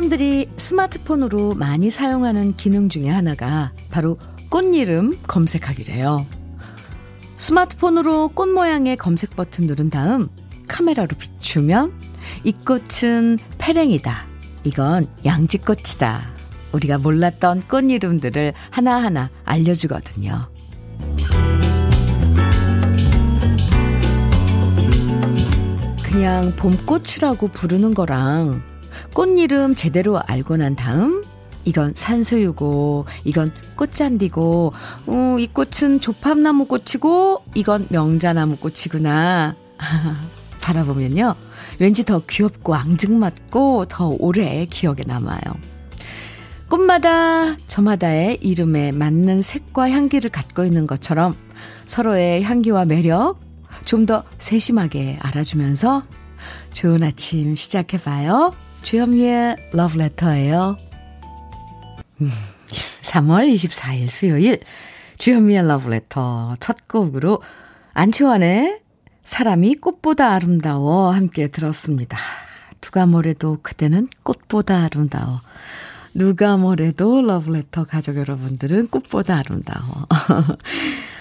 사람들이 스마트폰으로 많이 사용하는 기능 중에 하나가 바로 꽃 이름 검색하기래요. 스마트폰으로 꽃 모양의 검색 버튼 누른 다음 카메라로 비추면 이 꽃은 페랭이다. 이건 양지꽃이다. 우리가 몰랐던 꽃 이름들을 하나하나 알려주거든요. 그냥 봄꽃이라고 부르는 거랑 꽃 이름 제대로 알고 난 다음 이건 산수유고 이건 꽃잔디고 어, 이 꽃은 조팝나무 꽃이고 이건 명자나무 꽃이구나. 바라보면요. 왠지 더 귀엽고 앙증맞고 더 오래 기억에 남아요. 꽃마다 저마다의 이름에 맞는 색과 향기를 갖고 있는 것처럼 서로의 향기와 매력 좀 더 세심하게 알아주면서 좋은 아침 시작해봐요. 주현미의 러브레터예요. 3월 24일 수요일 주현미의 러브레터 첫 곡으로 안치환의 사람이 꽃보다 아름다워 함께 들었습니다. 누가 뭐래도 그대는 꽃보다 아름다워. 누가 뭐래도 러브레터 가족 여러분들은 꽃보다 아름다워.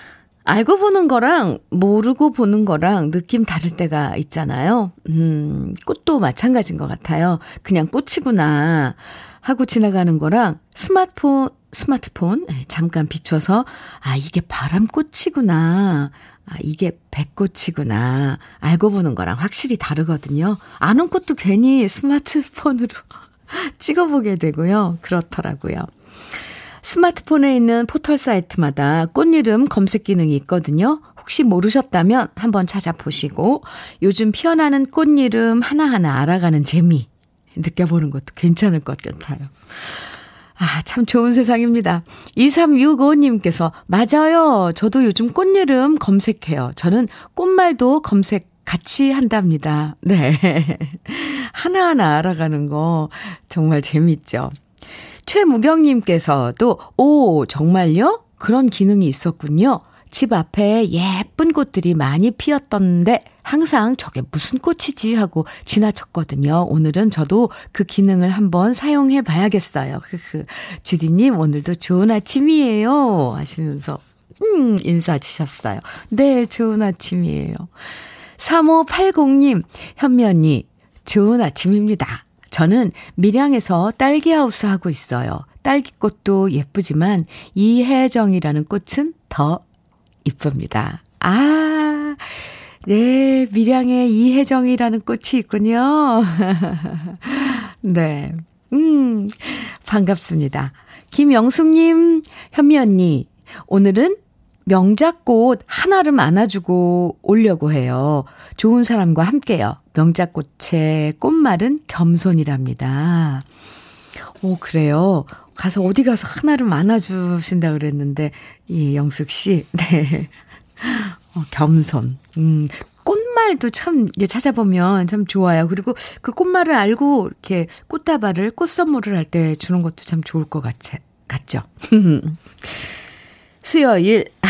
알고 보는 거랑 모르고 보는 거랑 느낌 다를 때가 있잖아요. 음, 꽃도 마찬가지인 것 같아요. 그냥 꽃이구나 하고 지나가는 거랑 스마트폰, 스마트폰 예, 잠깐 비춰서 아, 이게 바람꽃이구나. 아, 이게 백꽃이구나. 알고 보는 거랑 확실히 다르거든요. 아는 꽃도 괜히 스마트폰으로 찍어보게 되고요. 그렇더라고요. 스마트폰에 있는 포털 사이트마다 꽃 이름 검색 기능이 있거든요. 혹시 모르셨다면 한번 찾아보시고 요즘 피어나는 꽃 이름 하나하나 알아가는 재미 느껴보는 것도 괜찮을 것 같아요. 아, 참 좋은 세상입니다. 2365님께서, 맞아요. 저도 요즘 꽃 이름 검색해요. 저는 꽃말도 검색 같이 한답니다. 네. 하나하나 알아가는 거 정말 재밌죠. 최무경님께서도, 오, 정말요? 그런 기능이 있었군요. 집 앞에 예쁜 꽃들이 많이 피었던데 항상 저게 무슨 꽃이지 하고 지나쳤거든요. 오늘은 저도 그 기능을 한번 사용해 봐야겠어요. 주디님 오늘도 좋은 아침이에요. 하시면서 음 인사 주셨어요. 네, 좋은 아침이에요. 3580님, 현미 언니, 좋은 아침입니다. 저는 밀양에서 딸기하우스 하고 있어요. 딸기꽃도 예쁘지만 이혜정이라는 꽃은 더 이쁩니다. 아, 네, 밀양에 이혜정이라는 꽃이 있군요. 네, 음, 반갑습니다. 김영숙님, 현미 언니, 오늘은 명작꽃 하나를 안아주고 오려고 해요. 좋은 사람과 함께요. 명작꽃의 꽃말은 겸손이랍니다. 오, 그래요. 가서 어디 가서 하나를 안아주신다 그랬는데, 이 영숙 씨, 네. 어, 겸손. 음, 꽃말도 참, 찾아보면 참 좋아요. 그리고 그 꽃말을 알고 이렇게 꽃다발을, 꽃 선물을 할 때 주는 것도 참 좋을 것 같, 같죠? 수요일, 아,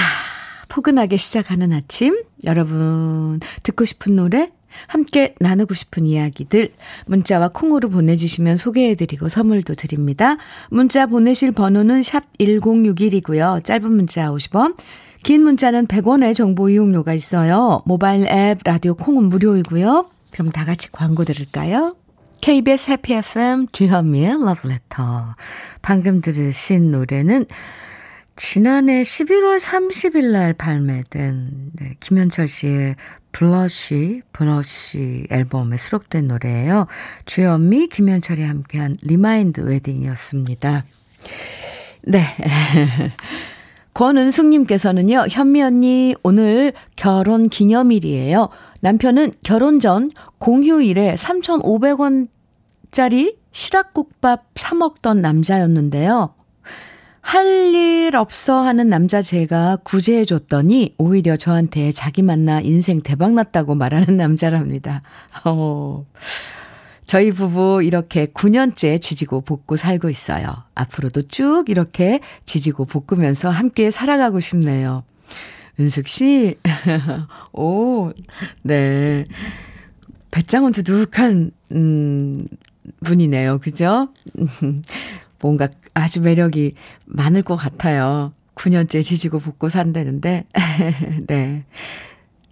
포근하게 시작하는 아침. 여러분, 듣고 싶은 노래, 함께 나누고 싶은 이야기들, 문자와 콩으로 보내주시면 소개해드리고 선물도 드립니다. 문자 보내실 번호는 샵 1061이고요. 짧은 문자 50원, 긴 문자는 100원의 정보 이용료가 있어요. 모바일 앱, 라디오 콩은 무료이고요. 그럼 다 같이 광고 들을까요? KBS 해피 FM 주현미의 러브레터. 방금 들으신 노래는 지난해 11월 30일 날 발매된 네, 김현철 씨의 Blush, Brush 앨범에 수록된 노래예요. 주현미, 김현철이 함께한 Remind Wedding이었습니다. 네. 권은숙님께서는요, 현미 언니, 오늘 결혼 기념일이에요. 남편은 결혼 전 공휴일에 3,500원짜리 시락국밥 사먹던 남자였는데요. 할 일 없어 하는 남자 제가 구제해줬더니 오히려 저한테 자기 만나 인생 대박 났다고 말하는 남자랍니다. 어, 저희 부부 이렇게 9년째 지지고 볶고 살고 있어요. 앞으로도 쭉 이렇게 지지고 볶으면서 함께 살아가고 싶네요. 은숙 씨, 오, 네. 배짱은 두둑한, 음, 분이네요. 그죠? 뭔가 아주 매력이 많을 것 같아요. 9년째 지지고 볶고 산다는데, 네.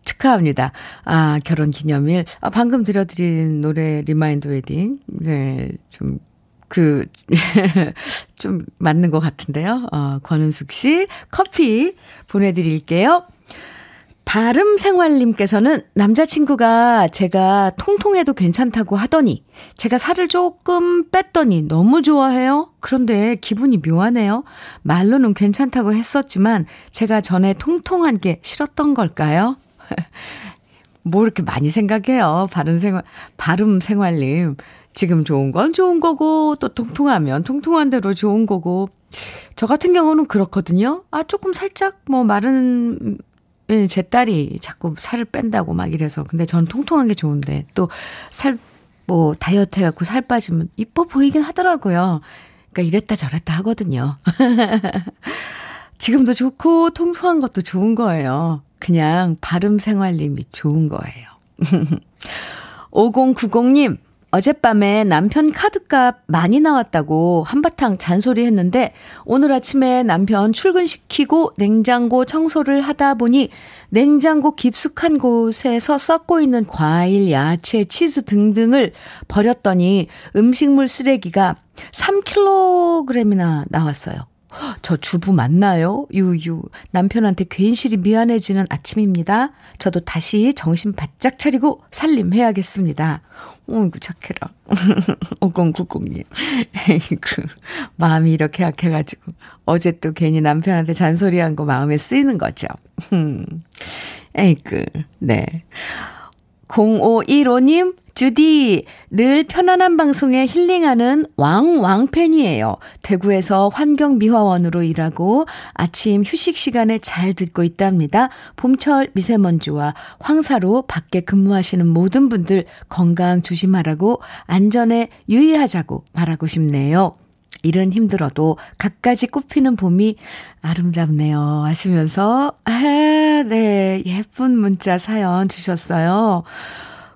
축하합니다. 아, 결혼 기념일. 아, 방금 들려드린 노래 Remind Wedding. 네, 좀, 그, 좀 맞는 것 같은데요. 어, 권은숙 씨 커피 보내드릴게요. 발음생활님께서는 남자친구가 제가 통통해도 괜찮다고 하더니 제가 살을 조금 뺐더니 너무 좋아해요. 그런데 기분이 묘하네요. 말로는 괜찮다고 했었지만 제가 전에 통통한 게 싫었던 걸까요? 뭐 이렇게 많이 생각해요. 발음 생활, 발음 생활님. 지금 좋은 건 좋은 거고, 또 통통하면 통통한 대로 좋은 거고. 저 같은 경우는 그렇거든요. 아, 조금 살짝 뭐 마른 예, 제 딸이 자꾸 살을 뺀다고 막 이래서. 근데 전 통통한 게 좋은데 또 살, 뭐 다이어트 해갖고 살 빠지면 이뻐 보이긴 하더라고요. 그러니까 이랬다 저랬다 하거든요. 지금도 좋고 통통한 것도 좋은 거예요. 그냥 발음 생활님이 좋은 거예요. 5090님, 어젯밤에 남편 카드값 많이 나왔다고 한바탕 잔소리 했는데 오늘 아침에 남편 출근시키고 냉장고 청소를 하다 보니 냉장고 깊숙한 곳에서 썩고 있는 과일, 야채, 치즈 등등을 버렸더니 음식물 쓰레기가 3kg이나 나왔어요. 저 주부 맞나요? 유유. 남편한테 괜시리 미안해지는 아침입니다. 저도 다시 정신 바짝 차리고 살림해야겠습니다. 어이구, 착해라. 5090님. 에이그, 마음이 이렇게 약해가지고, 어제 또 괜히 남편한테 잔소리한 거 마음에 쓰이는 거죠. 에이그, 네. 0515님, 주디, 늘 편안한 방송에 힐링하는 왕왕팬이에요. 대구에서 환경미화원으로 일하고 아침 휴식 시간에 잘 듣고 있답니다. 봄철 미세먼지와 황사로 밖에 근무하시는 모든 분들 건강 조심하라고 안전에 유의하자고 말하고 싶네요. 일은 힘들어도 갖가지 꽃피는 봄이 아름답네요. 하시면서, 아, 네, 예쁜 문자 사연 주셨어요.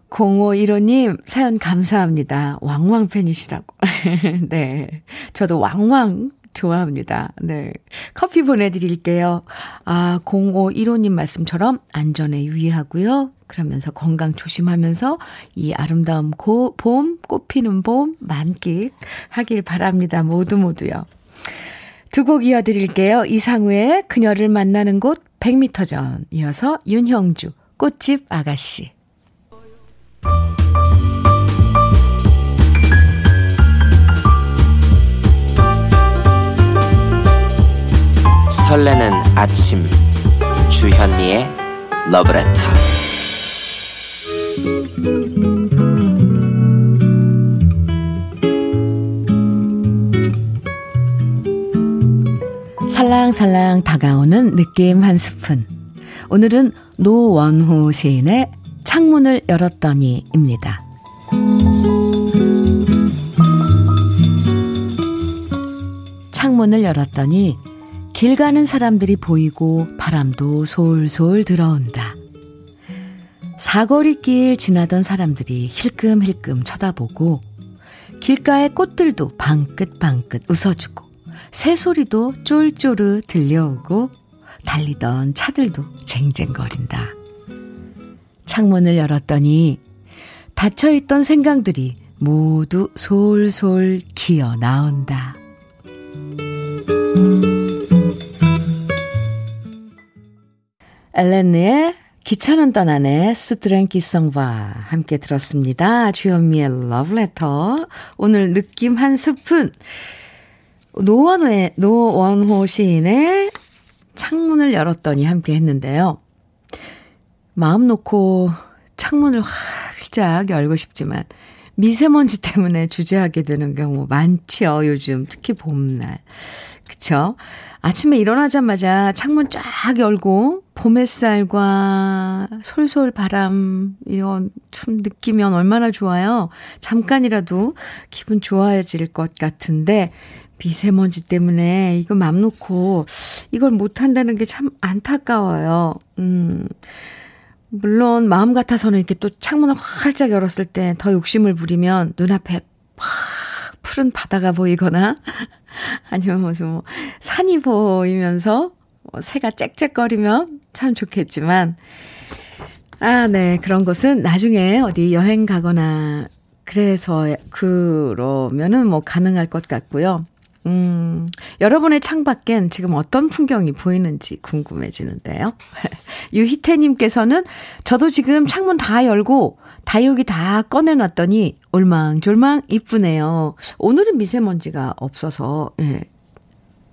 0515님, 사연 감사합니다. 왕왕 팬이시라고. 네. 저도 왕왕 좋아합니다. 네. 커피 보내드릴게요. 아, 0515님 말씀처럼 안전에 유의하고요. 그러면서 건강 조심하면서 이 아름다운 고, 봄, 꽃피는 봄 만끽 하길 바랍니다. 모두 모두요. 두 곡 이어드릴게요. 이상우의 그녀를 만나는 곳 100m 전 이어서 윤형주 꽃집 아가씨 설레는 아침 주현미의 러브레터 살랑살랑 다가오는 느낌 한 스푼 오늘은 노원호 시인의 창문을 열었더니입니다. 창문을 열었더니 길 가는 사람들이 보이고 바람도 솔솔 들어온다. 사거리길 지나던 사람들이 힐끔힐끔 쳐다보고 길가의 꽃들도 방긋방긋 웃어주고 새소리도 쫄쫄르 들려오고 달리던 차들도 쟁쟁거린다. 창문을 열었더니 닫혀있던 생강들이 모두 솔솔 기어 나온다. 엘렌의 기차는 떠나네 스트랭키성과 함께 들었습니다. 주현미의 러브레터 오늘 느낌 한 스푼 노원호의 노원호 시인의 창문을 열었더니 함께 했는데요. 마음 놓고 창문을 활짝 열고 싶지만 미세먼지 때문에 주저하게 되는 경우 많지요. 요즘 특히 봄날. 그쵸? 아침에 일어나자마자 창문 쫙 열고 봄 햇살과 솔솔 바람 이런 참 느끼면 얼마나 좋아요. 잠깐이라도 기분 좋아질 것 같은데 미세먼지 때문에 이거 맘 놓고 이걸 못 한다는 게 참 안타까워요. 음. 물론 마음 같아서는 이렇게 또 창문을 활짝 열었을 때 더 욕심을 부리면 눈앞에 푸른 바다가 보이거나, 아니면 무슨 뭐, 산이 보이면서, 뭐 새가 짹짹거리면 참 좋겠지만, 아, 네. 그런 것은 나중에 어디 여행 가거나, 그래서, 그러면은 뭐 가능할 것 같고요. 음, 여러분의 창밖엔 지금 어떤 풍경이 보이는지 궁금해지는데요. 유희태님께서는 저도 지금 창문 다 열고 다육이 다 꺼내놨더니 올망졸망 이쁘네요. 오늘은 미세먼지가 없어서, 예.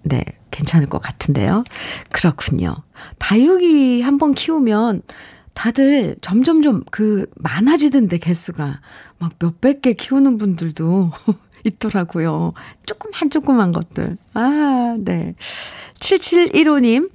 네, 괜찮을 것 같은데요. 그렇군요. 다육이 한번 키우면 다들 점점점 그 많아지던데 개수가 막 몇백 개 키우는 분들도 있더라고요. 조금만 조그만 것들. 아, 네. 7715님,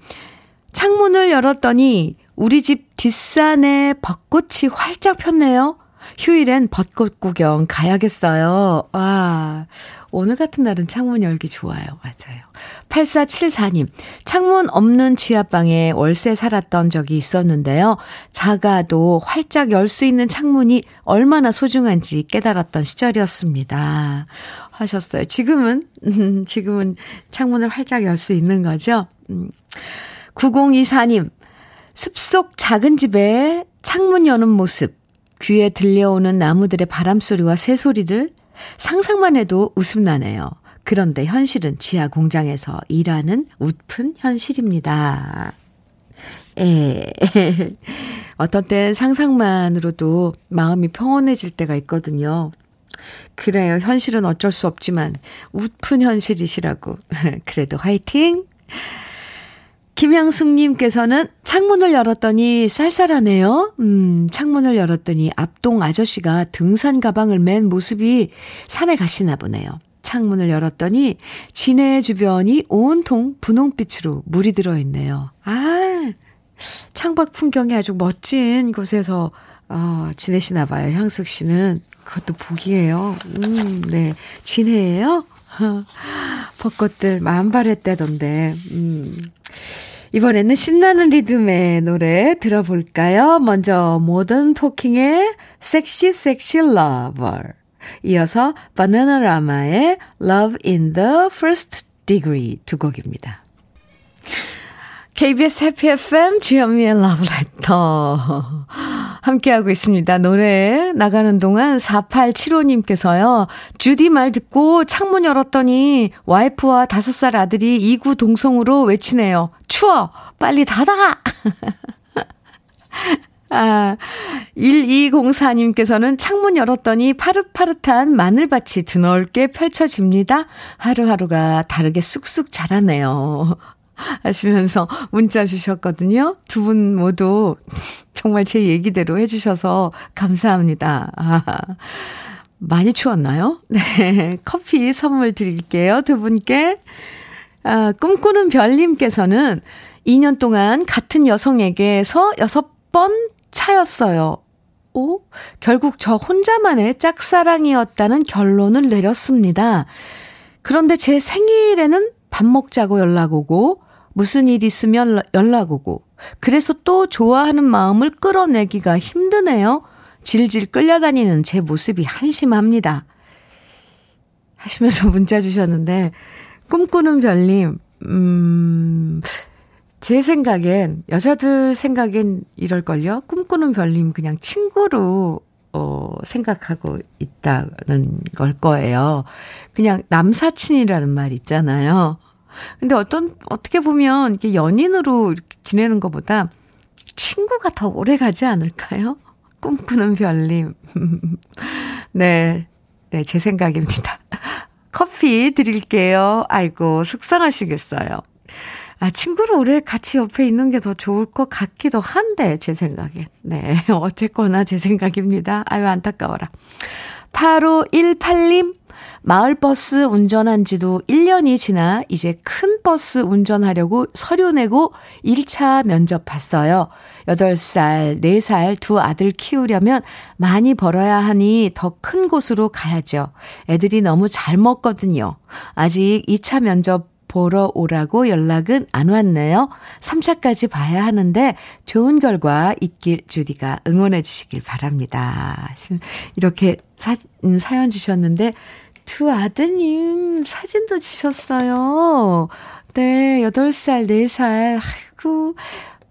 창문을 열었더니 우리 집 뒷산에 벚꽃이 활짝 폈네요. 휴일엔 벚꽃 구경 가야겠어요. 와, 오늘 같은 날은 창문 열기 좋아요. 맞아요. 8474님, 창문 없는 지하방에 월세 살았던 적이 있었는데요. 작아도 활짝 열 수 있는 창문이 얼마나 소중한지 깨달았던 시절이었습니다. 하셨어요. 지금은, 음, 지금은 창문을 활짝 열 수 있는 거죠? 음. 9024님, 숲속 작은 집에 창문 여는 모습, 귀에 들려오는 나무들의 바람소리와 새소리들, 상상만 해도 웃음 나네요. 그런데 현실은 지하 공장에서 일하는 웃픈 현실입니다. 에, 어떤 땐 상상만으로도 마음이 평온해질 때가 있거든요. 그래요. 현실은 어쩔 수 없지만 웃픈 현실이시라고. 그래도 화이팅! 김양숙님께서는 창문을 열었더니 쌀쌀하네요. 음, 창문을 열었더니 앞동 아저씨가 등산 가방을 맨 모습이 산에 가시나 보네요. 창문을 열었더니 진해 주변이 온통 분홍빛으로 물이 들어있네요. 아, 창밖 풍경이 아주 멋진 곳에서 어, 지내시나 봐요. 향숙 씨는. 그것도 복이에요. 음, 네. 진해예요? 벚꽃들 만발했대던데. 음. 이번에는 신나는 리듬의 노래 들어볼까요? 먼저 모던 토킹의 섹시 섹시 러버 이어서 바나나라마의 Love in the First Degree 두 곡입니다. KBS Happy FM 주현미의 러브레터 함께하고 있습니다. 노래 나가는 동안 4875님께서요. 주디 말 듣고 창문 열었더니 와이프와 5살 아들이 이구 동성으로 외치네요. 추워! 빨리 닫아! 아, 1204님께서는 창문 열었더니 파릇파릇한 마늘밭이 드넓게 펼쳐집니다. 하루하루가 다르게 쑥쑥 자라네요. 하시면서 문자 주셨거든요. 두 분 모두 정말 제 얘기대로 해주셔서 감사합니다. 아, 많이 추웠나요? 네. 커피 선물 드릴게요. 두 분께. 아, 꿈꾸는 별님께서는 2년 동안 같은 여성에게서 6번 차였어요. 오? 결국 저 혼자만의 짝사랑이었다는 결론을 내렸습니다. 그런데 제 생일에는 밥 먹자고 연락 오고, 무슨 일 있으면 연락 오고, 그래서 또 좋아하는 마음을 끌어내기가 힘드네요. 질질 끌려다니는 제 모습이 한심합니다. 하시면서 문자 주셨는데, 꿈꾸는 별님, 음, 제 생각엔, 여자들 생각엔 이럴걸요? 꿈꾸는 별님 그냥 친구로, 어, 생각하고 있다는 걸 거예요. 그냥 남사친이라는 말 있잖아요. 근데 어떤, 어떻게 보면 이게 연인으로 이렇게 지내는 것보다 친구가 더 오래 가지 않을까요? 꿈꾸는 별님. 네. 네, 제 생각입니다. 커피 드릴게요. 아이고, 속상하시겠어요. 아, 친구를 오래 같이 옆에 있는 게 더 좋을 것 같기도 한데, 제 생각엔. 네. 어쨌거나 제 생각입니다. 아유, 안타까워라. 8518님, 마을버스 운전한 지도 1년이 지나 이제 큰 버스 운전하려고 서류 내고 1차 면접 봤어요. 8살, 4살 두 아들 키우려면 많이 벌어야 하니 더 큰 곳으로 가야죠. 애들이 너무 잘 먹거든요. 아직 2차 면접 보러 오라고 연락은 안 왔네요. 3차까지 봐야 하는데 좋은 결과 있길 주디가 응원해 주시길 바랍니다. 이렇게 사, 음, 사연 주셨는데 두 아드님 사진도 주셨어요. 네, 8살, 4살. 아이고,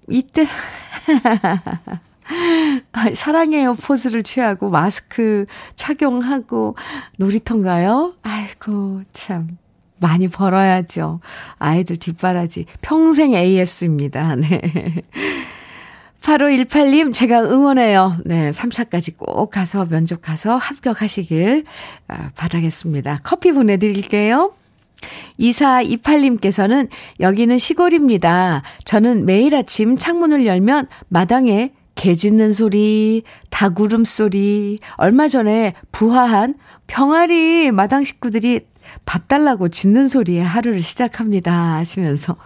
이때 사랑해요 포즈를 취하고 마스크 착용하고 놀이터인가요? 아이고 참 많이 벌어야죠. 아이들 뒷바라지 평생 AS입니다. 네. 8518님, 제가 응원해요. 네, 3차까지 꼭 가서 면접 가서 합격하시길 아, 바라겠습니다. 커피 보내드릴게요. 2428님께서는 여기는 시골입니다. 저는 매일 아침 창문을 열면 마당에 개 짖는 소리, 닭 울음 소리, 얼마 전에 부화한 병아리 마당 식구들이 밥 달라고 짖는 소리에 하루를 시작합니다. 하시면서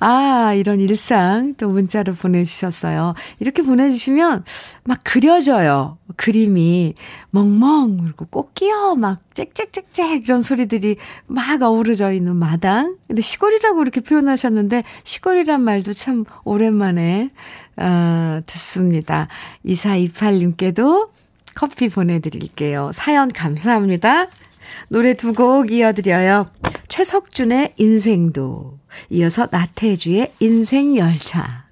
아, 이런 일상 또 문자로 보내주셨어요. 이렇게 보내주시면 막 그려져요. 그림이 멍멍, 그리고 꽃기어 막 짹짹짹짹 이런 소리들이 막 어우러져 있는 마당. 근데 시골이라고 이렇게 표현하셨는데 시골이란 말도 참 오랜만에 어, 듣습니다. 2428님께도 커피 보내드릴게요. 사연 감사합니다. 노래 두 곡 이어드려요. 최석준의 인생도, 이어서 나태주의 인생열차.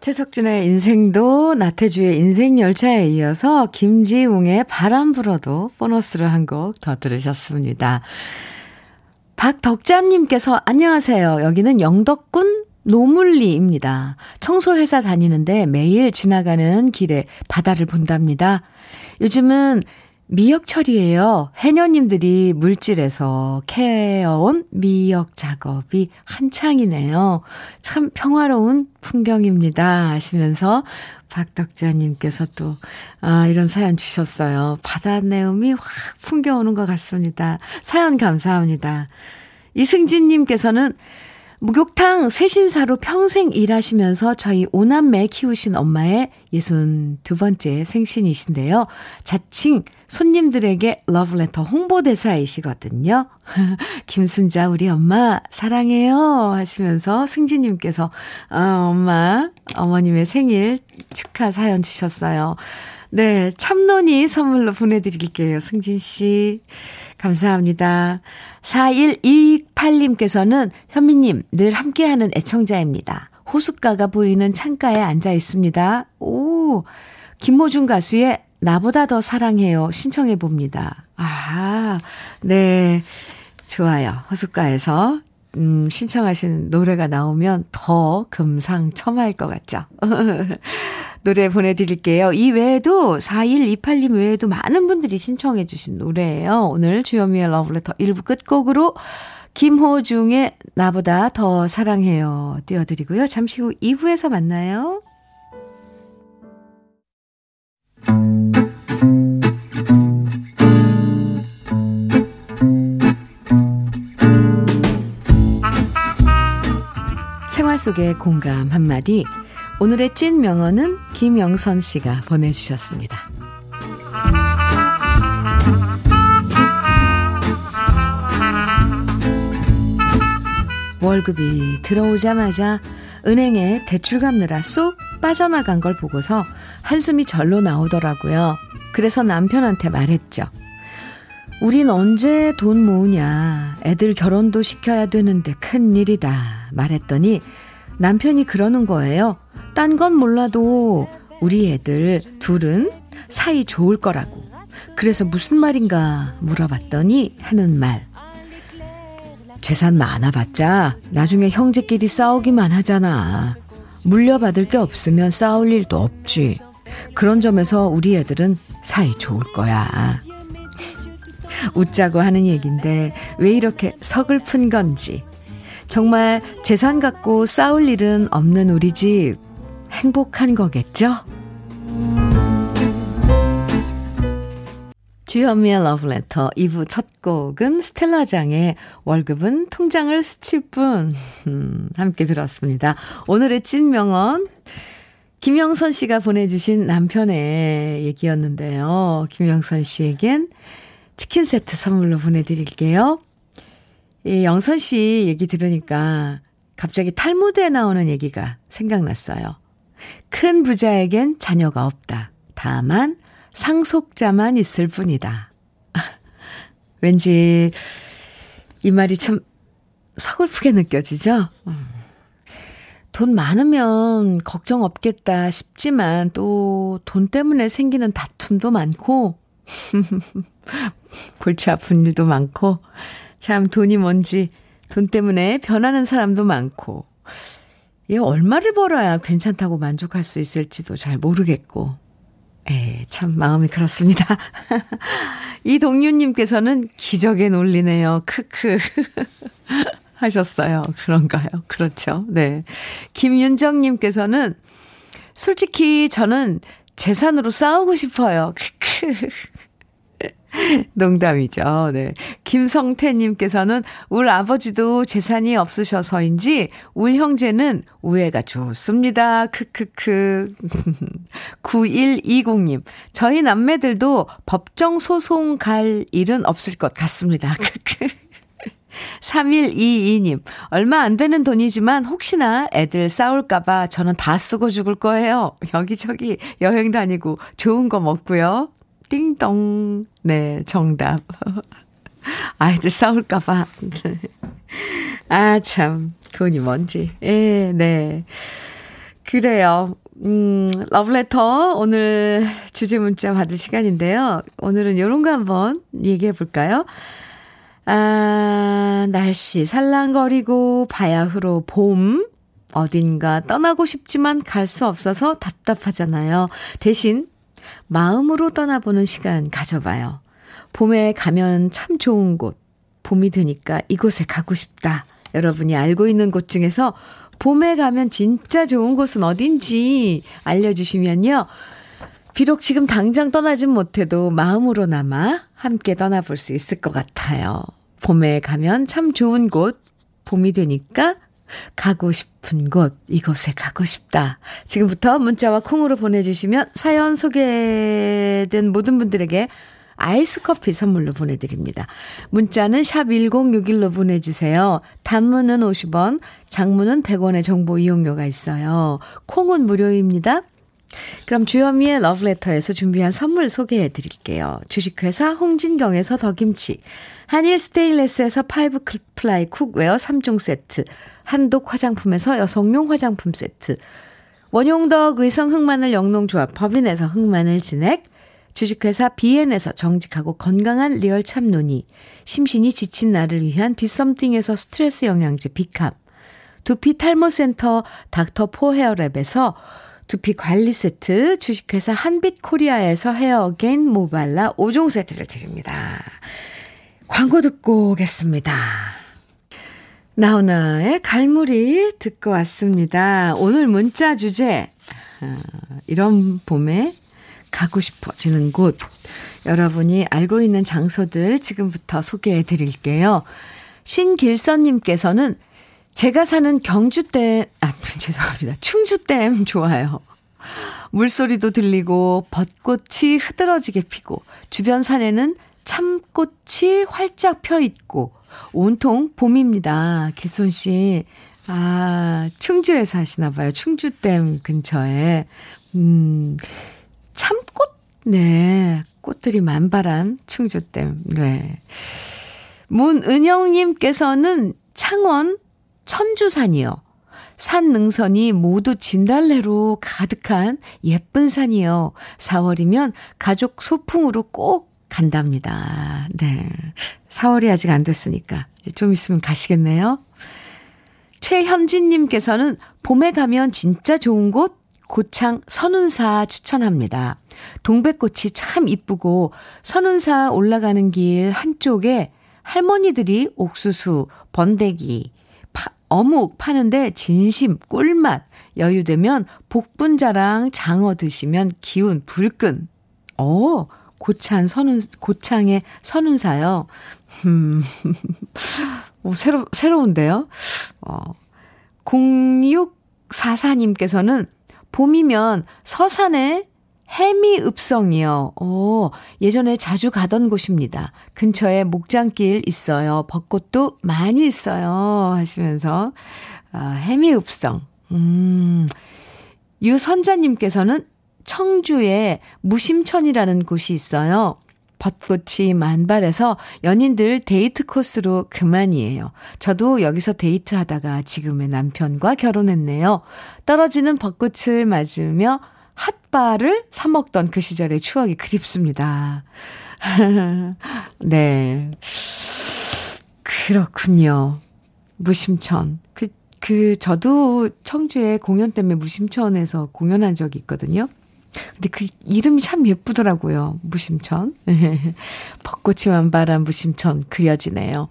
최석준의 인생도, 나태주의 인생열차에 이어서 김지웅의 바람 불어도 보너스로 한 곡 더 들으셨습니다. 박덕자님께서 안녕하세요. 여기는 영덕군 노물리입니다. 청소회사 다니는데 매일 지나가는 길에 바다를 본답니다. 요즘은 미역철이에요. 해녀님들이 물질에서 캐어온 미역 작업이 한창이네요. 참 평화로운 풍경입니다. 하시면서 박덕자님께서 또, 아, 이런 사연 주셨어요. 바다 내음이 확 풍겨오는 것 같습니다. 사연 감사합니다. 이승진님께서는 목욕탕 세신사로 평생 일하시면서 저희 오남매 키우신 엄마의 62번째 생신이신데요. 자칭 손님들에게 러브레터 홍보대사이시거든요. 김순자 우리 엄마 사랑해요 하시면서 승지님께서 어, 엄마 어머님의 생일 축하 사연 주셨어요. 네, 참론이 선물로 보내드릴게요. 승진 씨. 감사합니다. 4128님께서는 현미님 늘 함께하는 애청자입니다. 호숫가가 보이는 창가에 앉아 있습니다. 오, 김모준 가수의 나보다 더 사랑해요. 신청해 봅니다. 아, 네. 좋아요. 호숫가에서 음, 신청하신 노래가 나오면 더 금상첨화일 것 같죠? 노래 보내드릴게요. 이 외에도 4128님 외에도 많은 분들이 신청해 주신 노래예요. 오늘 주현미의 러브레터 1부 끝곡으로 김호중의 나보다 더 사랑해요 띄워드리고요. 잠시 후 2부에서 만나요. 생활 속의 공감 한마디 오늘의 찐 명언은 김영선 씨가 보내주셨습니다. 월급이 들어오자마자 은행에 대출 갚느라 쏙 빠져나간 걸 보고서 한숨이 절로 나오더라고요. 그래서 남편한테 말했죠. 우린 언제 돈 모으냐. 애들 결혼도 시켜야 되는데 큰일이다. 말했더니 남편이 그러는 거예요. 딴 건 몰라도 우리 애들 둘은 사이 좋을 거라고. 그래서 무슨 말인가 물어봤더니 하는 말. 재산 많아봤자 나중에 형제끼리 싸우기만 하잖아. 물려받을 게 없으면 싸울 일도 없지. 그런 점에서 우리 애들은 사이 좋을 거야. 웃자고 하는 얘긴데 왜 이렇게 서글픈 건지. 정말 재산 갖고 싸울 일은 없는 우리 집 행복한 거겠죠? 주현미의 러브레터 2부 첫 곡은 스텔라장의 월급은 통장을 스칠 뿐 음, 함께 들었습니다. 오늘의 찐 명언 김영선 씨가 보내주신 남편의 얘기였는데요. 김영선 씨에겐 치킨 세트 선물로 보내드릴게요. 이 영선 씨 얘기 들으니까 갑자기 탈무드에 나오는 얘기가 생각났어요. 큰 부자에겐 자녀가 없다. 다만 상속자만 있을 뿐이다. 왠지 이 말이 참 서글프게 느껴지죠? 음. 돈 많으면 걱정 없겠다 싶지만 또 돈 때문에 생기는 다툼도 많고 골치 아픈 일도 많고 참 돈이 뭔지 돈 때문에 변하는 사람도 많고 얘 얼마를 벌어야 괜찮다고 만족할 수 있을지도 잘 모르겠고 에, 참 마음이 그렇습니다. 이동윤님께서는 기적의 논리네요. 크크. 하셨어요. 그런가요? 그렇죠. 네. 김윤정님께서는 솔직히 저는 재산으로 싸우고 싶어요. 크크. 농담이죠. 네. 김성태님께서는 울 아버지도 재산이 없으셔서인지 울 형제는 우애가 좋습니다. 크크크. 9120님. 저희 남매들도 법정 소송 갈 일은 없을 것 같습니다. 크크. 3122님, 얼마 안 되는 돈이지만 혹시나 애들 싸울까봐 저는 다 쓰고 죽을 거예요. 여기저기 여행 다니고 좋은 거 먹고요. 띵동. 네, 정답. 아이들 싸울까봐. 아, 참. 돈이 뭔지. 예, 네. 그래요. 음, 러브레터 오늘 주제 문자 받을 시간인데요. 오늘은 요런 거 한번 얘기해 볼까요? 아, 날씨 살랑거리고 바야흐로 봄. 어딘가 떠나고 싶지만 갈 수 없어서 답답하잖아요. 대신 마음으로 떠나보는 시간 가져봐요. 봄에 가면 참 좋은 곳. 봄이 되니까 이곳에 가고 싶다. 여러분이 알고 있는 곳 중에서 봄에 가면 진짜 좋은 곳은 어딘지 알려주시면요. 비록 지금 당장 떠나진 못해도 마음으로나마 함께 떠나볼 수 있을 것 같아요. 봄에 가면 참 좋은 곳, 봄이 되니까 가고 싶은 곳, 이곳에 가고 싶다. 지금부터 문자와 콩으로 보내주시면 사연 소개된 모든 분들에게 아이스 커피 선물로 보내드립니다. 문자는 샵 1061로 보내주세요. 단문은 50원, 장문은 100원의 정보 이용료가 있어요. 콩은 무료입니다. 그럼 주현미의 러브레터에서 준비한 선물 소개해 드릴게요. 주식회사 홍진경에서 더김치, 한일 스테인레스에서 five ply cookware 3종 세트, 한독 화장품에서 여성용 화장품 세트, 원용덕 의성 흑마늘 영농조합 법인에서 흑마늘 진액, 주식회사 비엔에서 정직하고 건강한 real 참논이, 심신이 지친 나를 위한 비썸띵에서 스트레스 영양제 비캄, 두피 탈모센터 닥터포 헤어랩에서 두피 관리 세트, 주식회사 한빛 코리아에서 헤어게인 모발라 5종 세트를 드립니다. 광고 듣고 오겠습니다. 나훈아의 갈무리 듣고 왔습니다. 오늘 문자 주제, 어, 이런 봄에 가고 싶어지는 곳. 여러분이 알고 있는 장소들 지금부터 소개해 드릴게요. 신길선님께서는 제가 사는 경주댐, 아, 죄송합니다. 충주댐 좋아요. 물소리도 들리고 벚꽃이 흐드러지게 피고 주변 산에는 참꽃이 활짝 펴 있고 온통 봄입니다. 기손 씨. 아, 충주에 사시나 봐요. 충주댐 근처에. 음. 참꽃 네. 꽃들이 만발한 충주댐. 네. 문은영 님께서는 창원 천주산이요. 산 능선이 모두 진달래로 가득한 예쁜 산이요. 4월이면 가족 소풍으로 꼭 간답니다. 네. 4월이 아직 안 됐으니까 좀 있으면 가시겠네요. 최현진님께서는 봄에 가면 진짜 좋은 곳 고창 선운사 추천합니다. 동백꽃이 참 이쁘고 선운사 올라가는 길 한쪽에 할머니들이 옥수수, 번데기, 파, 어묵 파는데 진심 꿀맛 여유되면 복분자랑 장어 드시면 기운 불끈. 어, 고창 선운, 고창의 선운사요. 음, 오, 새로, 새로운데요? 어, 0644님께서는 봄이면 서산에 해미 읍성이요. 오, 예전에 자주 가던 곳입니다. 근처에 목장길 있어요. 벚꽃도 많이 있어요. 하시면서, 아, 해미 읍성. 음, 유선자님께서는 청주에 무심천이라는 곳이 있어요. 벚꽃이 만발해서 연인들 데이트 코스로 그만이에요. 저도 여기서 데이트하다가 지금의 남편과 결혼했네요. 떨어지는 벚꽃을 맞으며 핫바를 사 먹던 그 시절의 추억이 그립습니다. 네. 그렇군요. 무심천. 그, 그, 저도 청주에 공연 때문에 무심천에서 공연한 적이 있거든요. 근데 그 이름이 참 예쁘더라고요. 무심천. 벚꽃이 만발한 무심천 그려지네요.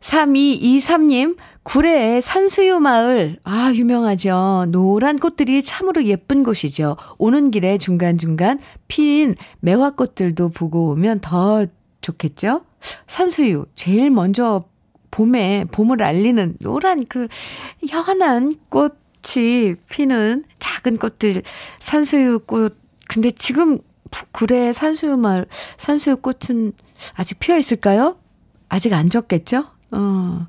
3223님, 구례의 산수유 마을. 아, 유명하죠. 노란 꽃들이 참으로 예쁜 곳이죠. 오는 길에 중간중간 핀 매화꽃들도 보고 오면 더 좋겠죠? 산수유. 제일 먼저 봄에, 봄을 알리는 노란 그 연한 꽃 이 피는 작은 꽃들, 산수유 꽃. 근데 지금 구례 산수유 마을, 산수유 꽃은 아직 피어 있을까요? 아직 안 졌겠죠? 어.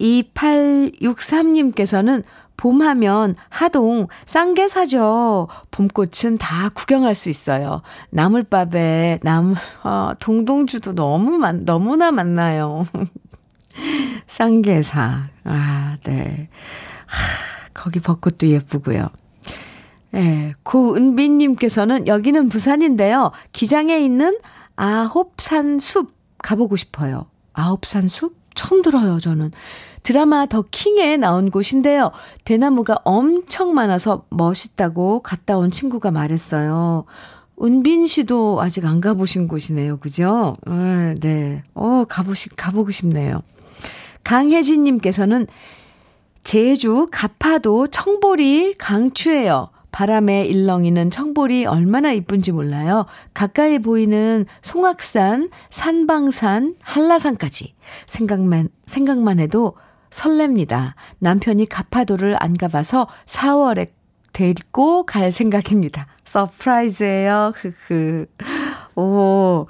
2863님께서는 봄하면 하동 쌍계 사죠. 봄꽃은 다 구경할 수 있어요. 나물밥에 남, 어, 동동주도 너무 많, 너무나 많나요. 쌍계사. 아, 네. 하, 거기 벚꽃도 예쁘고요. 예, 네, 고은빈님께서는 여기는 부산인데요. 기장에 있는 아홉산 숲 가보고 싶어요. 아홉산 숲? 처음 들어요, 저는. 드라마 더 킹에 나온 곳인데요. 대나무가 엄청 많아서 멋있다고 갔다 온 친구가 말했어요. 은빈 씨도 아직 안 가보신 곳이네요. 그죠? 네, 네. 어, 가보시, 가보고 싶네요. 강혜진님께서는 제주 가파도 청보리 강추예요. 바람에 일렁이는 청볼이 얼마나 이쁜지 몰라요. 가까이 보이는 송악산, 산방산, 한라산까지 생각만 생각만 해도 설렙니다. 남편이 가파도를 안 가봐서 4월에 데리고 갈 생각입니다. 서프라이즈예요. 흐흐. 오.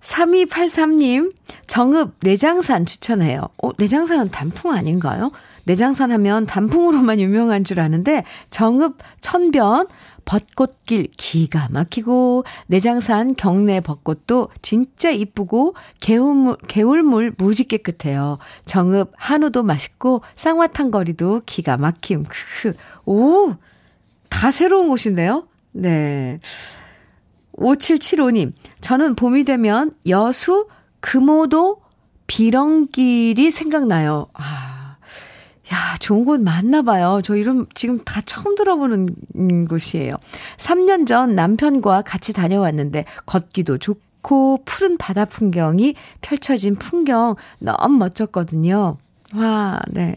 3283님, 정읍 내장산 추천해요. 어, 내장산은 단풍 아닌가요? 내장산 하면 단풍으로만 유명한 줄 아는데 정읍 천변 벚꽃길 기가 막히고 내장산 경내 벚꽃도 진짜 이쁘고 개울물 개울물 무지 깨끗해요. 정읍 한우도 맛있고 쌍화탕 거리도 기가 막힘. 오, 다 새로운 곳인데요. 네. 5775님, 저는 봄이 되면 여수 금오도 비렁길이 생각나요. 아, 야, 좋은 곳 많나 봐요. 저 이름 지금 다 처음 들어보는 곳이에요. 3년 전 남편과 같이 다녀왔는데 걷기도 좋고 푸른 바다 풍경이 펼쳐진 풍경 너무 멋졌거든요. 와, 네.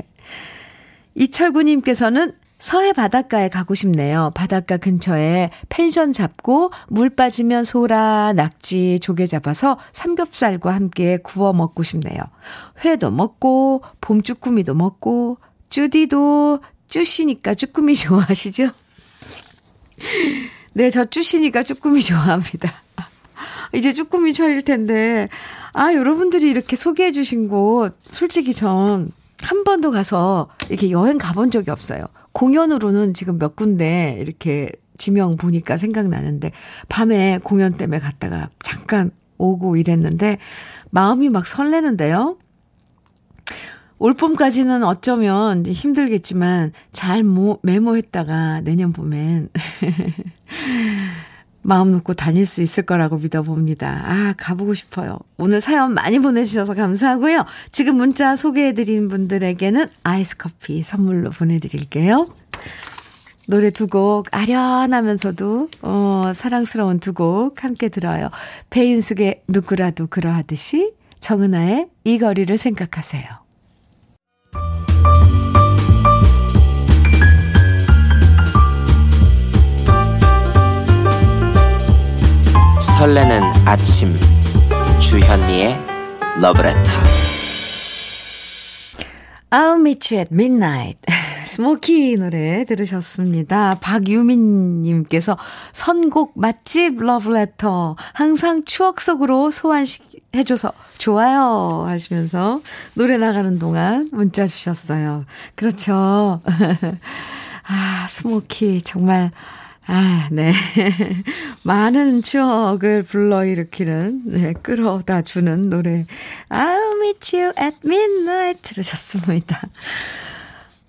이철구님께서는 서해 바닷가에 가고 싶네요. 바닷가 근처에 펜션 잡고 물 빠지면 소라, 낙지, 조개 잡아서 삼겹살과 함께 구워 먹고 싶네요. 회도 먹고 봄 쭈꾸미도 먹고 쭈디도 쭈시니까 쭈꾸미 좋아하시죠? 네, 저 쭈시니까 쭈꾸미 좋아합니다. 이제 쭈꾸미 철일 텐데, 아, 여러분들이 이렇게 소개해 주신 곳, 솔직히 전 한 번도 가서 이렇게 여행 가본 적이 없어요. 공연으로는 지금 몇 군데 이렇게 지명 보니까 생각나는데 밤에 공연 때문에 갔다가 잠깐 오고 이랬는데 마음이 막 설레는데요. 올 봄까지는 어쩌면 힘들겠지만 잘 모, 메모했다가 내년 봄엔 마음 놓고 다닐 수 있을 거라고 믿어봅니다. 아, 가보고 싶어요. 오늘 사연 많이 보내주셔서 감사하고요. 지금 문자 소개해드린 분들에게는 아이스 커피 선물로 보내드릴게요. 노래 두 곡 아련하면서도 어, 사랑스러운 두 곡 함께 들어요. 배인숙의 누구라도 그러하듯이 정은아의 이 거리를 생각하세요. 설레는 아침 주현미의 러브레터 I'll meet you at midnight 스모키 노래 들으셨습니다. 박유민님께서 선곡 맛집 러브레터 항상 추억 속으로 소환해줘서 좋아요 하시면서 노래 나가는 동안 문자 주셨어요. 그렇죠. 아, 스모키 정말 아, 네. 많은 추억을 불러일으키는, 네, 끌어다 주는 노래. I'll meet you at midnight 들으셨습니다.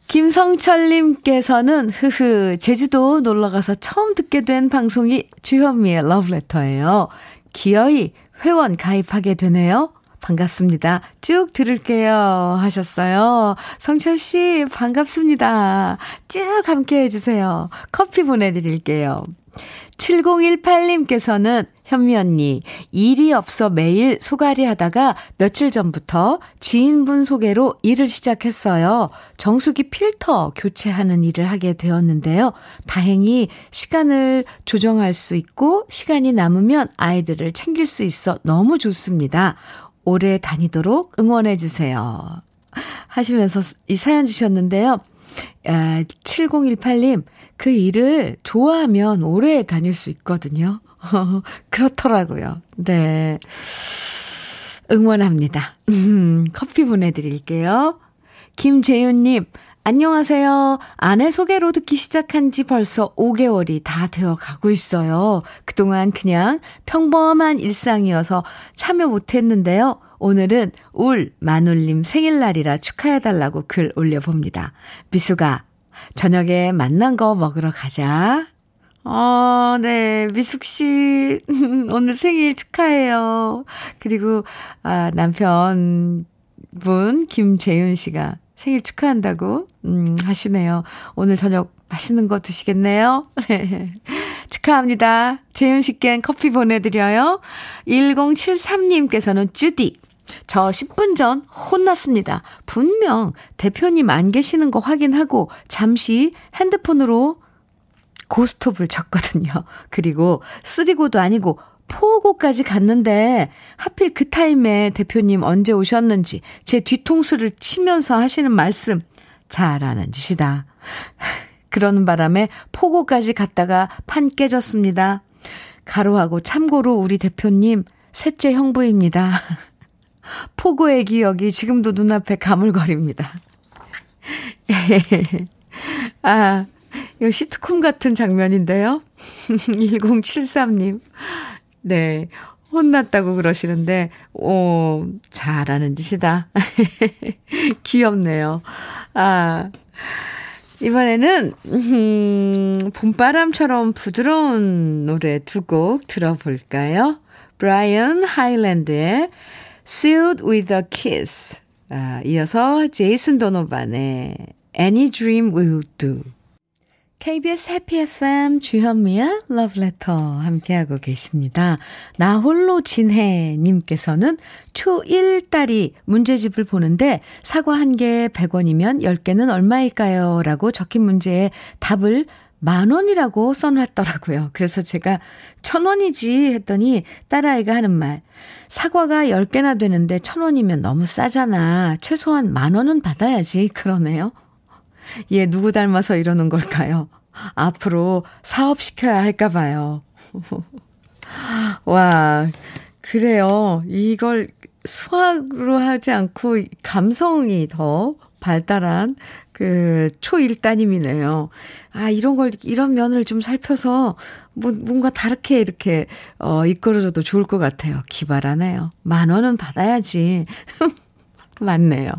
김성철님께서는, 흐흐, 제주도 놀러가서 처음 듣게 된 방송이 주현미의 러브레터예요. 기어이 회원 가입하게 되네요. 반갑습니다. 쭉 들을게요. 하셨어요. 성철 씨, 반갑습니다. 쭉 함께 해주세요. 커피 보내드릴게요. 7018님께서는 현미 언니, 일이 없어 매일 소갈이 하다가 며칠 전부터 지인분 소개로 일을 시작했어요. 정수기 필터 교체하는 일을 하게 되었는데요. 다행히 시간을 조정할 수 있고 시간이 남으면 아이들을 챙길 수 있어 너무 좋습니다. 오래 다니도록 응원해 주세요. 하시면서 이 사연 주셨는데요. 아, 7018님, 그 일을 좋아하면 오래 다닐 수 있거든요. 그렇더라고요. 네. 응원합니다. 음, 커피 보내드릴게요. 김재윤님, 안녕하세요. 아내 소개로 듣기 시작한 지 벌써 5개월이 다 되어 가고 있어요. 그동안 그냥 평범한 일상이어서 참여 못했는데요. 오늘은 울 마눌님 생일날이라 축하해달라고 글 올려봅니다. 미수가, 저녁에 만난 거 먹으러 가자. 어, 네. 미숙 씨, 오늘 생일 축하해요. 그리고, 아, 남편 분, 김재윤 씨가 생일 축하한다고, 음, 하시네요. 오늘 저녁 맛있는 거 드시겠네요? 축하합니다. 재윤 씨께 커피 보내드려요. 1073님께서는 쭈디. 저 10분 전 혼났습니다. 분명 대표님 안 계시는 거 확인하고 잠시 핸드폰으로 고스톱을 쳤거든요. 그리고 쓰리고도 아니고 포고까지 갔는데 하필 그 타임에 대표님 언제 오셨는지 제 뒤통수를 치면서 하시는 말씀 잘하는 짓이다. 그러는 바람에 포고까지 갔다가 판 깨졌습니다. 가로하고 참고로 우리 대표님 셋째 형부입니다. 포고의 기억이 지금도 눈앞에 가물거립니다. 아, 이거 시트콤 같은 장면인데요. 1073님. 네. 혼났다고 그러시는데, 오, 잘하는 짓이다. 귀엽네요. 아, 이번에는, 음, 봄바람처럼 부드러운 노래 두 곡 들어볼까요? 브라이언 하일랜드의 Sealed with a Kiss. 아, 이어서 제이슨 도노반의 Any Dream Will Do. KBS 해피 FM 주현미의 러브레터 함께하고 계십니다. 나 홀로 진해님께서는 초1 딸이 문제집을 보는데 사과 한 개에 100원이면 10개는 얼마일까요? 라고 적힌 문제에 답을 만 원이라고 써놨더라고요. 그래서 제가 천 원이지 했더니 딸아이가 하는 말. 사과가 10개나 되는데 천 원이면 너무 싸잖아. 최소한 만 원은 받아야지. 그러네요. 얘 누구 닮아서 이러는 걸까요? 앞으로 사업시켜야 할까봐요. 와, 그래요. 이걸 수학으로 하지 않고 감성이 더 발달한 그 초일따님이네요. 아, 이런 걸, 이런 면을 좀 살펴서 뭐, 뭔가 다르게 이렇게, 어, 이끌어줘도 좋을 것 같아요. 기발하네요. 만 원은 받아야지. 맞네요.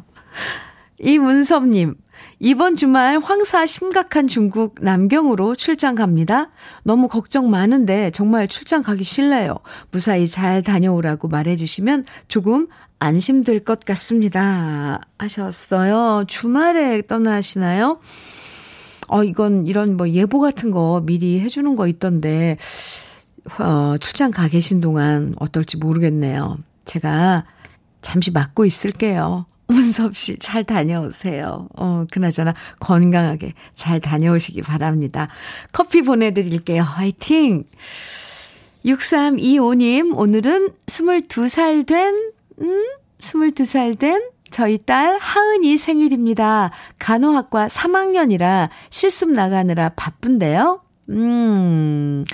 이문섭님, 이번 주말 황사 심각한 중국 남경으로 출장 갑니다. 너무 걱정 많은데 정말 출장 가기 싫네요. 무사히 잘 다녀오라고 말해주시면 조금 안심될 것 같습니다. 하셨어요. 주말에 떠나시나요? 어, 이건 이런 뭐 예보 같은 거 미리 해주는 거 있던데, 어, 출장 가 계신 동안 어떨지 모르겠네요. 제가 잠시 맡고 있을게요. 문섭 씨, 잘 다녀오세요. 어, 그나저나 건강하게 잘 다녀오시기 바랍니다. 커피 보내드릴게요. 화이팅! 6325님, 오늘은 22살 된, 음? 22살 된 저희 딸 하은이 생일입니다. 간호학과 3학년이라 실습 나가느라 바쁜데요. 음,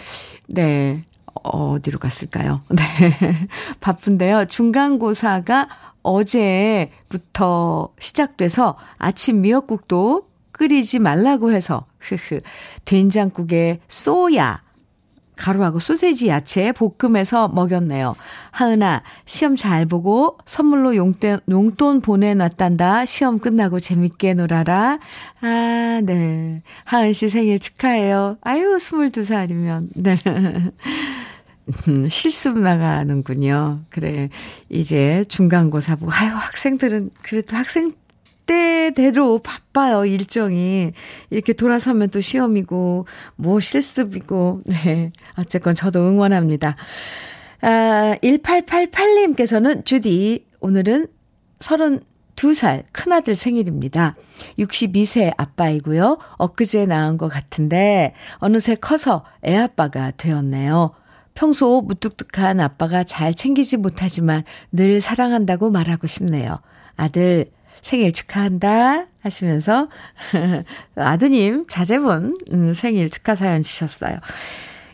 네. 어디로 갔을까요? 네. 바쁜데요. 중간고사가 어제부터 시작돼서 아침 미역국도 끓이지 말라고 해서, 흐흐. 된장국에 쏘야, 가루하고 소세지 야채 볶음해서 먹였네요. 하은아, 시험 잘 보고 선물로 용돈, 용돈 보내놨단다. 시험 끝나고 재밌게 놀아라. 아, 네. 하은 씨 생일 축하해요. 아유, 22살이면. 네. 음, 실습 나가는군요. 그래. 이제 중간고사 보고, 아유, 학생들은 그래도 학생 때대로 바빠요, 일정이. 이렇게 돌아서면 또 시험이고, 뭐 실습이고, 네. 어쨌건 저도 응원합니다. 아, 1888님께서는 주디, 오늘은 32살 큰아들 생일입니다. 62세 아빠이고요. 엊그제 낳은 것 같은데, 어느새 커서 애아빠가 되었네요. 평소 무뚝뚝한 아빠가 잘 챙기지 못하지만 늘 사랑한다고 말하고 싶네요. 아들, 생일 축하한다 하시면서 아드님 자제분 음, 생일 축하 사연 주셨어요.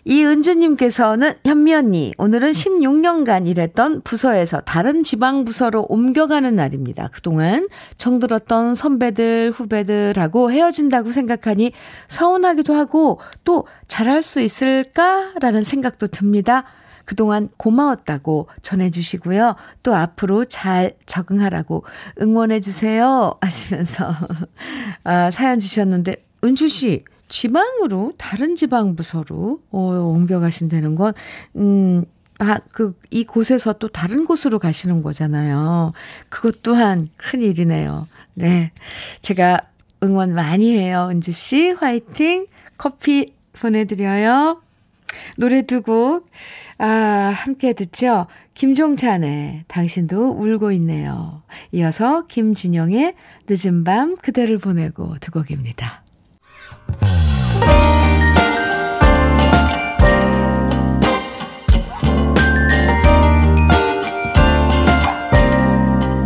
이은주님께서는 현미 언니, 오늘은 16년간 일했던 부서에서 다른 지방 부서로 옮겨가는 날입니다. 그동안 정들었던 선배들, 후배들하고 헤어진다고 생각하니 서운하기도 하고 또 잘할 수 있을까라는 생각도 듭니다. 그동안 고마웠다고 전해주시고요. 또 앞으로 잘 적응하라고 응원해주세요. 하시면서, 아, 사연 주셨는데, 은주 씨, 지방으로, 다른 지방 부서로, 어, 옮겨가신다는 건, 음, 아, 그, 이 곳에서 또 다른 곳으로 가시는 거잖아요. 그것 또한 큰 일이네요. 네. 제가 응원 많이 해요. 은주 씨, 화이팅! 커피 보내드려요. 노래 두 곡, 아, 함께 듣죠? 김종찬의 당신도 울고 있네요. 이어서 김진영의 늦은 밤 그대를 보내고 두 곡입니다.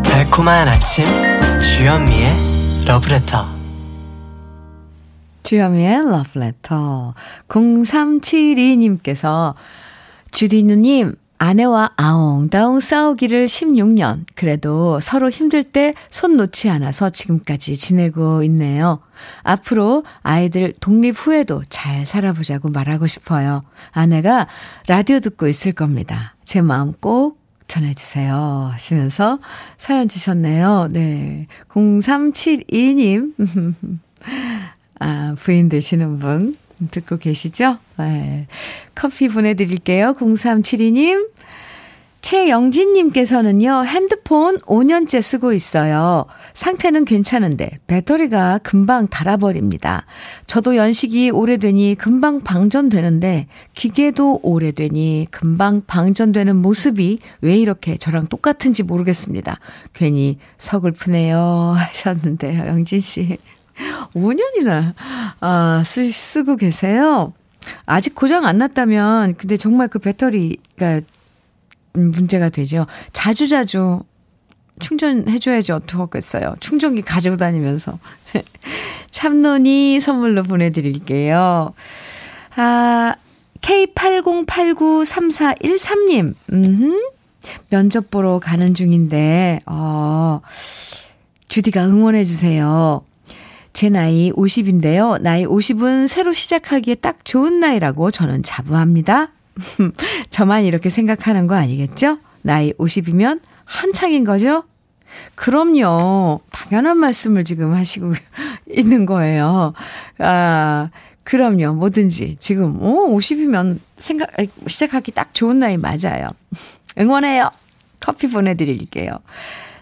달콤한 아침 주현미의 러브레터. 주현미의 러브레터. 0372님께서 주디 누님 아내와 아웅다웅 싸우기를 16년. 그래도 서로 힘들 때 손 놓지 않아서 지금까지 지내고 있네요. 앞으로 아이들 독립 후에도 잘 살아보자고 말하고 싶어요. 아내가 라디오 듣고 있을 겁니다. 제 마음 꼭 전해주세요. 하시면서 사연 주셨네요. 네. 0372님. 아, 부인 되시는 분 듣고 계시죠? 네. 커피 보내드릴게요. 0372님. 최영진님께서는요, 핸드폰 5년째 쓰고 있어요. 상태는 괜찮은데, 배터리가 금방 닳아버립니다. 저도 연식이 오래되니 금방 방전되는데, 기계도 오래되니 금방 방전되는 모습이 왜 이렇게 저랑 똑같은지 모르겠습니다. 괜히 서글프네요. 하셨는데요, 영진씨. 5년이나, 아, 쓰, 쓰고 계세요? 아직 고장 안 났다면, 근데 정말 그 배터리가 문제가 되죠. 자주자주 충전해줘야지 어떡하겠어요. 충전기 가지고 다니면서. 참론이 선물로 보내드릴게요. 아, K80893413님, 음, 면접 보러 가는 중인데, 어, 주디가 응원해주세요. 제 나이 50인데요. 나이 50은 새로 시작하기에 딱 좋은 나이라고 저는 자부합니다. 저만 이렇게 생각하는 거 아니겠죠? 나이 50이면 한창인 거죠? 그럼요. 당연한 말씀을 지금 하시고 있는 거예요. 아, 그럼요. 뭐든지. 지금, 어, 50이면 생각, 시작하기 딱 좋은 나이 맞아요. 응원해요. 커피 보내드릴게요.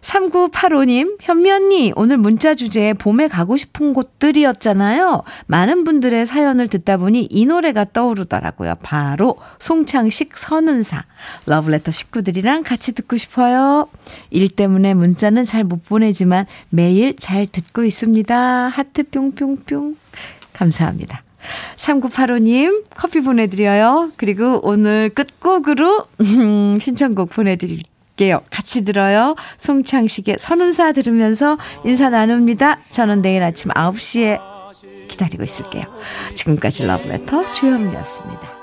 3985님, 현미 언니, 오늘 문자 주제 봄에 가고 싶은 곳들이었잖아요. 많은 분들의 사연을 듣다 보니 이 노래가 떠오르더라고요. 바로 송창식 선은사. 러브레터 식구들이랑 같이 듣고 싶어요. 일 때문에 문자는 잘 못 보내지만 매일 잘 듣고 있습니다. 하트 뿅뿅뿅. 감사합니다. 3985님 커피 보내드려요. 그리고 오늘 끝곡으로 신청곡 보내드릴게요. 들을게요. 같이 들어요. 송창식의 선운사 들으면서 인사 나눕니다. 저는 내일 아침 9시에 기다리고 있을게요. 지금까지 러브레터 주현미였습니다.